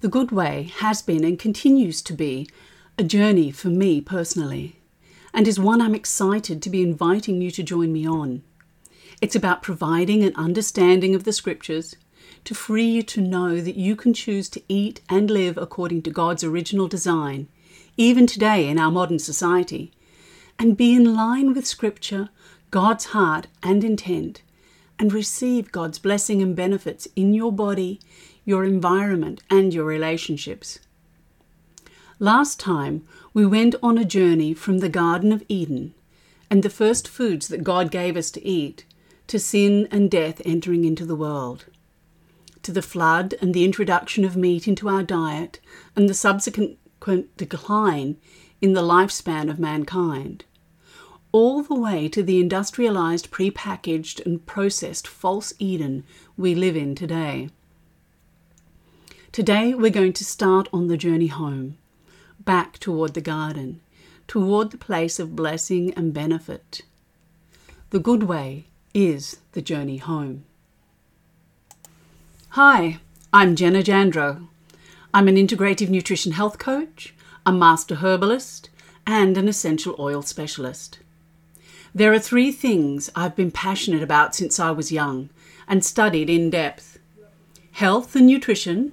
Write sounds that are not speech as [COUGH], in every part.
The Good Way has been and continues to be a journey for me personally, and is one I'm excited to be inviting you to join me on. It's about providing an understanding of the scriptures to free you to know that you can choose to eat and live according to God's original design, even today in our modern society, and be in line with scripture, God's heart and intent, and receive God's blessing and benefits in your body, your environment, and your relationships. Last time, we went on a journey from the Garden of Eden and the first foods that God gave us to eat to sin and death entering into the world, to the flood and the introduction of meat into our diet and the subsequent decline in the lifespan of mankind, all the way to the industrialized, prepackaged, and processed false Eden we live in today. Today, we're going to start on the journey home, back toward the garden, toward the place of blessing and benefit. The good way is the journey home. Hi, I'm Jenna Jandro. I'm an integrative nutrition health coach, a master herbalist, and an essential oil specialist. There are three things I've been passionate about since I was young and studied in depth health and nutrition,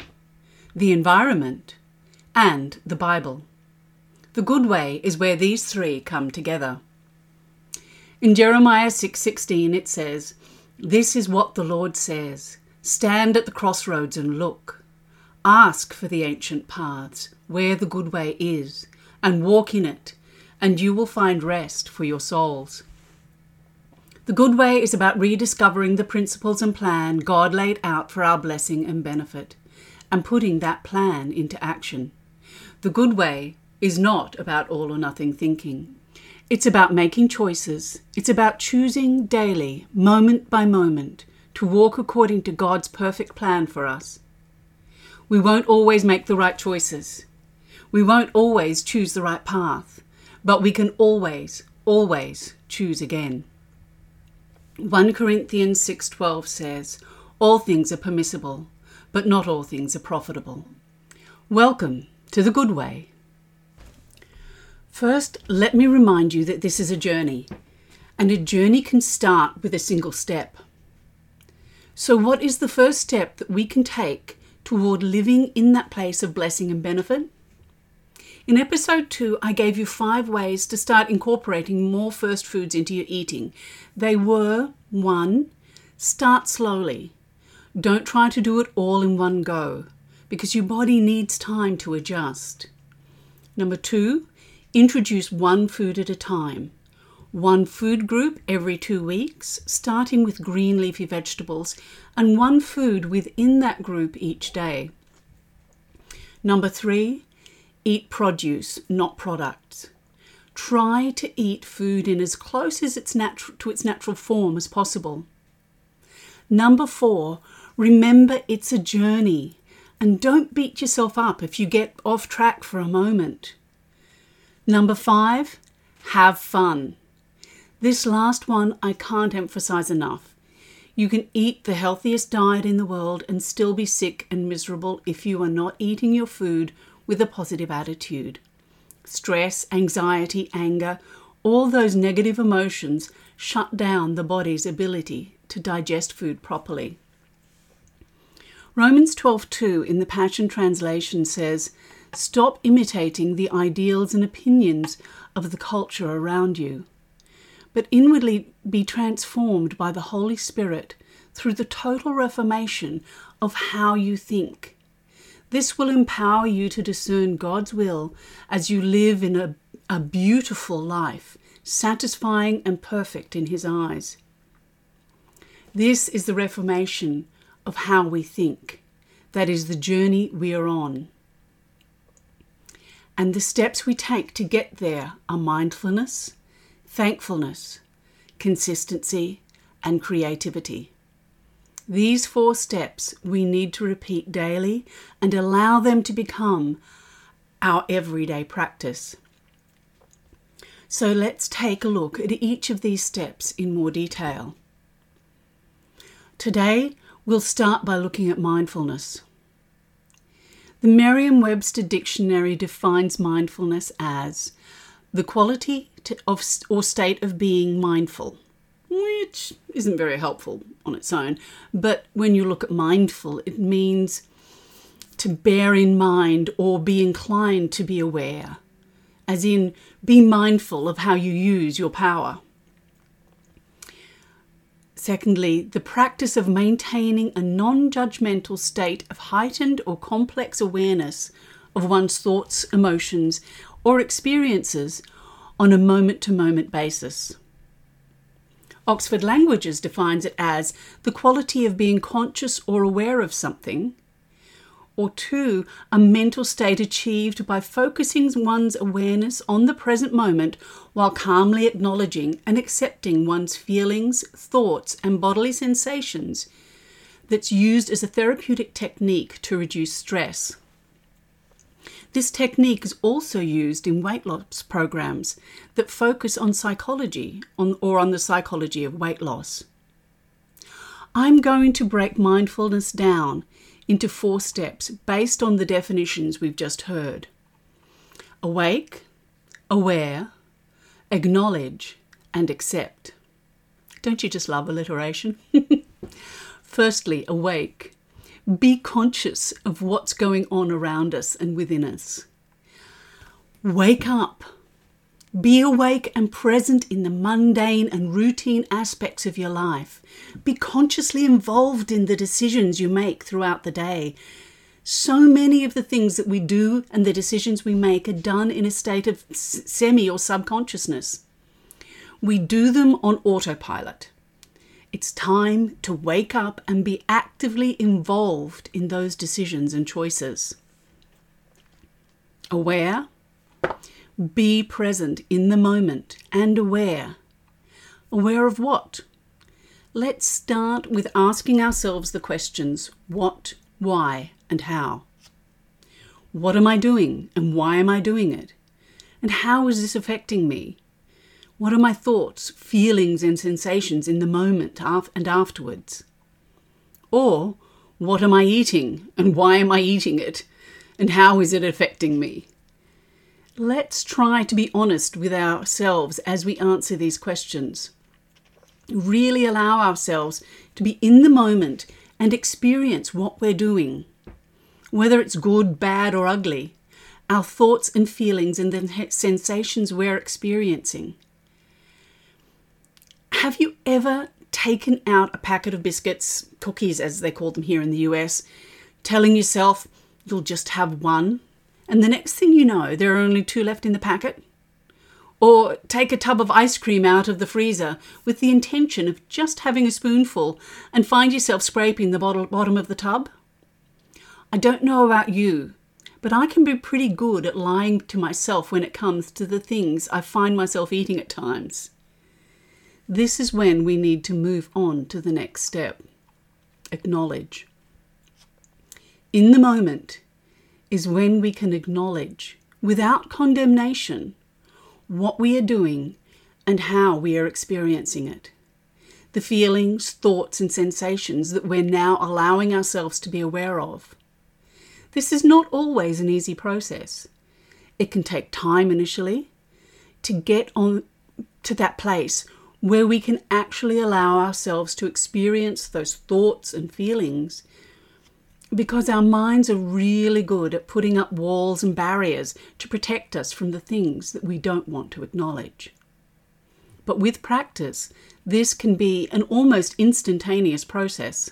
the environment, and the Bible. The good way is where these three come together. In Jeremiah 6:16 it says, "This is what the Lord says: Stand at the crossroads and look. Ask for the ancient paths, where the good way is, and walk in it, and you will find rest for your souls." The good way is about rediscovering the principles and plan God laid out for our blessing and benefit, and putting that plan into action. The good way is not about all or nothing thinking. It's about making choices. It's about choosing daily, moment by moment, to walk according to God's perfect plan for us. We won't always make the right choices. We won't always choose the right path, but we can always, always choose again. 1 Corinthians 6:12 says, "All things are permissible, but not all things are profitable." Welcome to the good way. First, let me remind you that this is a journey, and a journey can start with a single step. So, what is the first step that we can take toward living in that place of blessing and benefit? In episode 2, I gave you five ways to start incorporating more first foods into your eating. They were 1. Start slowly. Don't try to do it all in one go because your body needs time to adjust. Number 2. Introduce one food at a time. One food group every two weeks, starting with green leafy vegetables, and one food within that group each day. Number three, eat produce, not products. Try to eat food in as close as its natu- to its natural form as possible. Number four, remember it's a journey and don't beat yourself up if you get off track for a moment. Number five, have fun. This last one I can't emphasize enough. You can eat the healthiest diet in the world and still be sick and miserable if you are not eating your food with a positive attitude. Stress, anxiety, anger, all those negative emotions shut down the body's ability to digest food properly. Romans 12:2 in the Passion Translation says, Stop imitating the ideals and opinions of the culture around you, but inwardly be transformed by the Holy Spirit through the total reformation of how you think. This will empower you to discern God's will as you live in a, a beautiful life, satisfying and perfect in His eyes. This is the reformation of how we think. That is the journey we are on. And the steps we take to get there are mindfulness, thankfulness, consistency, and creativity. These four steps we need to repeat daily and allow them to become our everyday practice. So let's take a look at each of these steps in more detail. Today, we'll start by looking at mindfulness. The Merriam Webster Dictionary defines mindfulness as the quality to, of or state of being mindful, which isn't very helpful on its own. But when you look at mindful, it means to bear in mind or be inclined to be aware, as in be mindful of how you use your power. Secondly, the practice of maintaining a non judgmental state of heightened or complex awareness of one's thoughts, emotions, or experiences on a moment to moment basis. Oxford Languages defines it as the quality of being conscious or aware of something or two, a mental state achieved by focusing one's awareness on the present moment while calmly acknowledging and accepting one's feelings, thoughts, and bodily sensations that's used as a therapeutic technique to reduce stress. This technique is also used in weight loss programs that focus on psychology on, or on the psychology of weight loss. I'm going to break mindfulness down into four steps based on the definitions we've just heard awake, aware, acknowledge, and accept. Don't you just love alliteration? [LAUGHS] Firstly, awake. Be conscious of what's going on around us and within us. Wake up be awake and present in the mundane and routine aspects of your life. Be consciously involved in the decisions you make throughout the day. So many of the things that we do and the decisions we make are done in a state of semi or subconsciousness. We do them on autopilot. It's time to wake up and be actively involved in those decisions and choices. Aware be present in the moment and aware. Aware of what? Let's start with asking ourselves the questions what, why, and how. What am I doing and why am I doing it? And how is this affecting me? What are my thoughts, feelings, and sensations in the moment and afterwards? Or, what am I eating and why am I eating it? And how is it affecting me? Let's try to be honest with ourselves as we answer these questions. Really allow ourselves to be in the moment and experience what we're doing. Whether it's good, bad, or ugly, our thoughts and feelings and the sensations we're experiencing. Have you ever taken out a packet of biscuits, cookies as they call them here in the US, telling yourself you'll just have one and the next thing you know, there are only two left in the packet. Or take a tub of ice cream out of the freezer with the intention of just having a spoonful and find yourself scraping the bottom of the tub. I don't know about you, but I can be pretty good at lying to myself when it comes to the things I find myself eating at times. This is when we need to move on to the next step acknowledge. In the moment, is when we can acknowledge, without condemnation, what we are doing and how we are experiencing it. The feelings, thoughts, and sensations that we're now allowing ourselves to be aware of. This is not always an easy process. It can take time initially to get on to that place where we can actually allow ourselves to experience those thoughts and feelings because our minds are really good at putting up walls and barriers to protect us from the things that we don't want to acknowledge. But with practice, this can be an almost instantaneous process.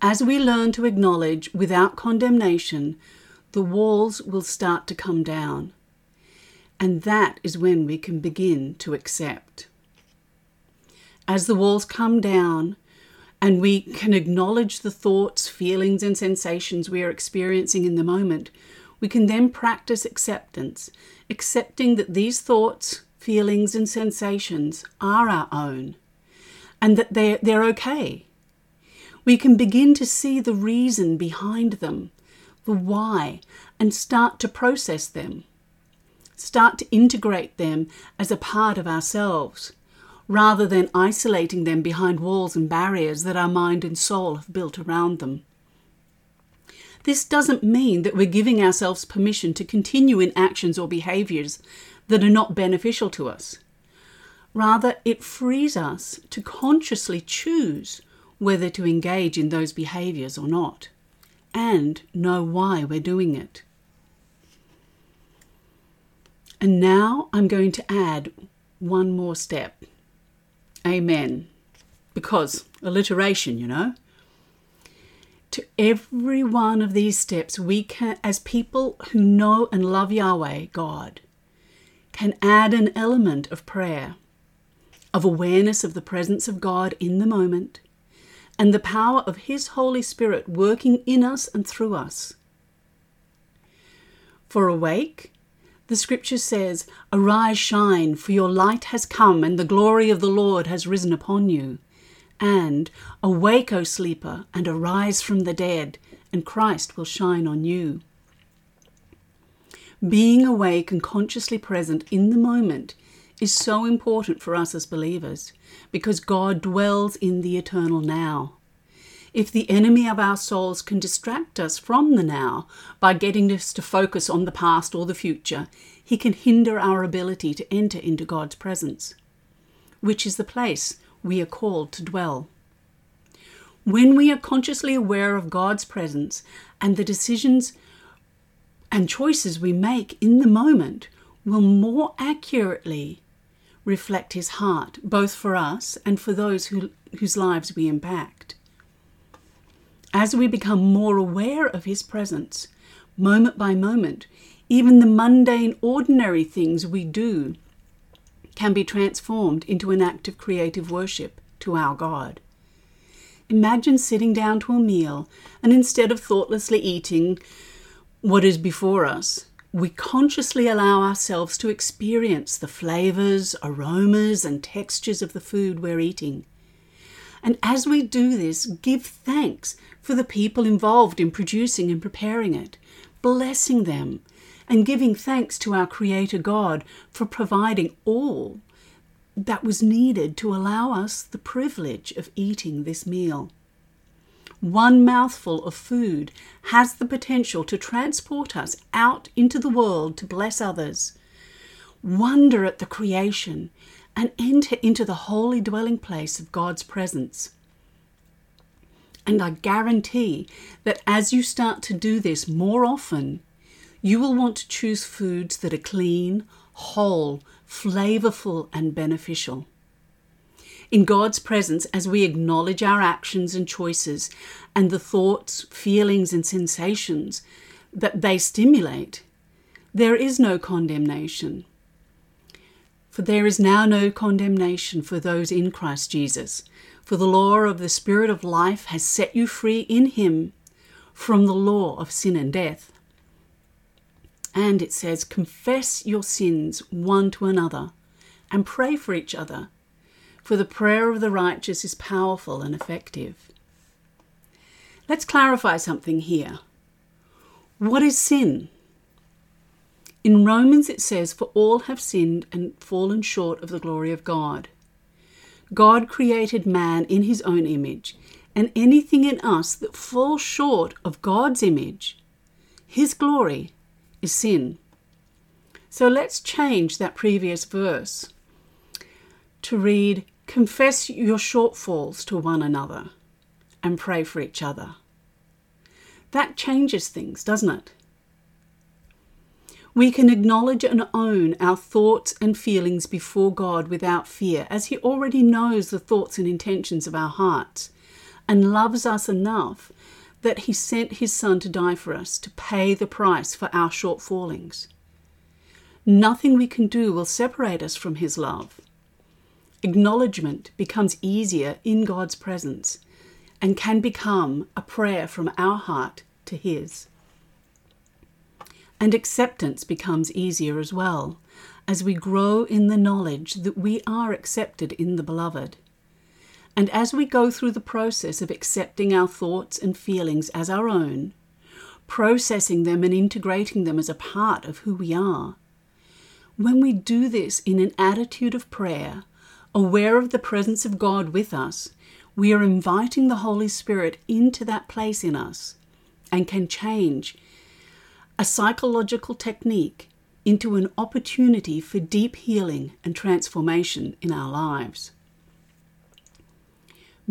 As we learn to acknowledge without condemnation, the walls will start to come down. And that is when we can begin to accept. As the walls come down, and we can acknowledge the thoughts, feelings, and sensations we are experiencing in the moment, we can then practice acceptance, accepting that these thoughts, feelings, and sensations are our own and that they're, they're okay. We can begin to see the reason behind them, the why, and start to process them. Start to integrate them as a part of ourselves rather than isolating them behind walls and barriers that our mind and soul have built around them. This doesn't mean that we're giving ourselves permission to continue in actions or behaviors that are not beneficial to us. Rather, it frees us to consciously choose whether to engage in those behaviors or not, and know why we're doing it. And now I'm going to add one more step. Amen. Because alliteration, you know. To every one of these steps, we can, as people who know and love Yahweh, God, can add an element of prayer, of awareness of the presence of God in the moment, and the power of His Holy Spirit working in us and through us. For awake, the scripture says, Arise, shine, for your light has come, and the glory of the Lord has risen upon you. And, Awake, O sleeper, and arise from the dead, and Christ will shine on you. Being awake and consciously present in the moment is so important for us as believers because God dwells in the eternal now. If the enemy of our souls can distract us from the now by getting us to focus on the past or the future, he can hinder our ability to enter into God's presence, which is the place we are called to dwell. When we are consciously aware of God's presence and the decisions and choices we make in the moment will more accurately reflect His heart, both for us and for those who, whose lives we impact. As we become more aware of His presence, moment by moment, even the mundane, ordinary things we do can be transformed into an act of creative worship to our God. Imagine sitting down to a meal and instead of thoughtlessly eating what is before us, we consciously allow ourselves to experience the flavors, aromas, and textures of the food we're eating. And as we do this, give thanks for the people involved in producing and preparing it, blessing them, and giving thanks to our Creator God for providing all that was needed to allow us the privilege of eating this meal. One mouthful of food has the potential to transport us out into the world to bless others, wonder at the creation, and enter into the holy dwelling place of God's presence. And I guarantee that as you start to do this more often, you will want to choose foods that are clean, whole, flavorful, and beneficial. In God's presence, as we acknowledge our actions and choices and the thoughts, feelings, and sensations that they stimulate, there is no condemnation. For there is now no condemnation for those in Christ Jesus. For the law of the Spirit of life has set you free in Him from the law of sin and death. And it says, Confess your sins one to another and pray for each other, for the prayer of the righteous is powerful and effective. Let's clarify something here. What is sin? In Romans it says, For all have sinned and fallen short of the glory of God. God created man in his own image, and anything in us that falls short of God's image, his glory, is sin. So let's change that previous verse to read, Confess your shortfalls to one another and pray for each other. That changes things, doesn't it? We can acknowledge and own our thoughts and feelings before God without fear, as He already knows the thoughts and intentions of our hearts and loves us enough that he sent his Son to die for us, to pay the price for our shortfallings. Nothing we can do will separate us from his love. Acknowledgement becomes easier in God's presence and can become a prayer from our heart to his. And acceptance becomes easier as well as we grow in the knowledge that we are accepted in the Beloved. And as we go through the process of accepting our thoughts and feelings as our own, processing them and integrating them as a part of who we are, when we do this in an attitude of prayer, aware of the presence of God with us, we are inviting the Holy Spirit into that place in us and can change a psychological technique into an opportunity for deep healing and transformation in our lives.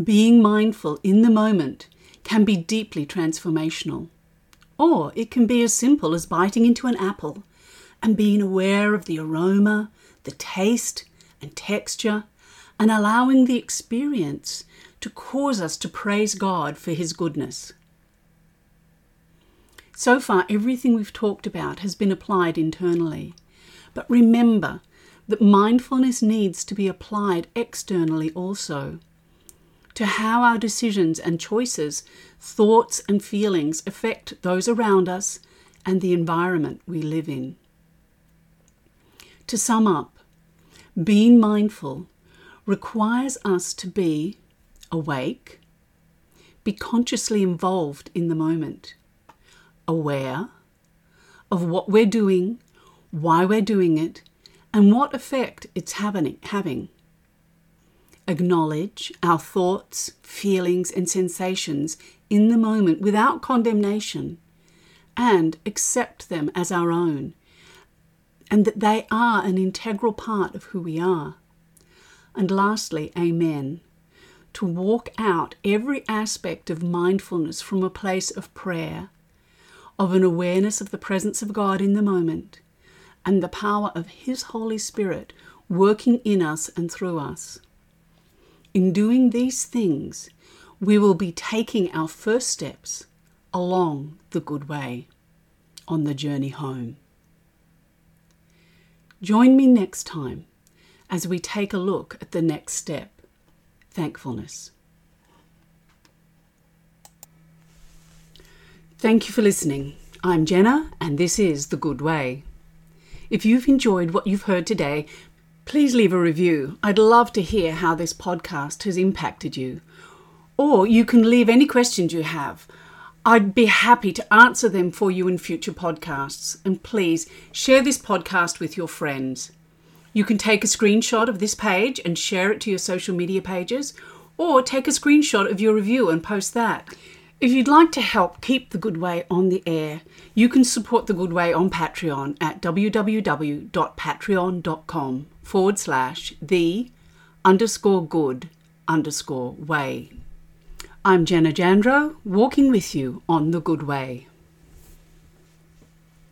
Being mindful in the moment can be deeply transformational, or it can be as simple as biting into an apple and being aware of the aroma, the taste, and texture, and allowing the experience to cause us to praise God for His goodness. So far, everything we've talked about has been applied internally. But remember that mindfulness needs to be applied externally also to how our decisions and choices, thoughts and feelings affect those around us and the environment we live in. To sum up, being mindful requires us to be awake, be consciously involved in the moment, aware of what we're doing, why we're doing it, and what effect it's having. Acknowledge our thoughts, feelings, and sensations in the moment without condemnation, and accept them as our own, and that they are an integral part of who we are. And lastly, Amen to walk out every aspect of mindfulness from a place of prayer, of an awareness of the presence of God in the moment, and the power of His Holy Spirit working in us and through us. In doing these things, we will be taking our first steps along the good way on the journey home. Join me next time as we take a look at the next step thankfulness. Thank you for listening. I'm Jenna, and this is The Good Way. If you've enjoyed what you've heard today, please leave a review. I'd love to hear how this podcast has impacted you. Or you can leave any questions you have. I'd be happy to answer them for you in future podcasts. And please share this podcast with your friends. You can take a screenshot of this page and share it to your social media pages, or take a screenshot of your review and post that. If you'd like to help keep The Good Way on the air, you can support The Good Way on Patreon at www.patreon.com forward slash the underscore good underscore way. I'm Jenna Jandro, walking with you on The Good Way.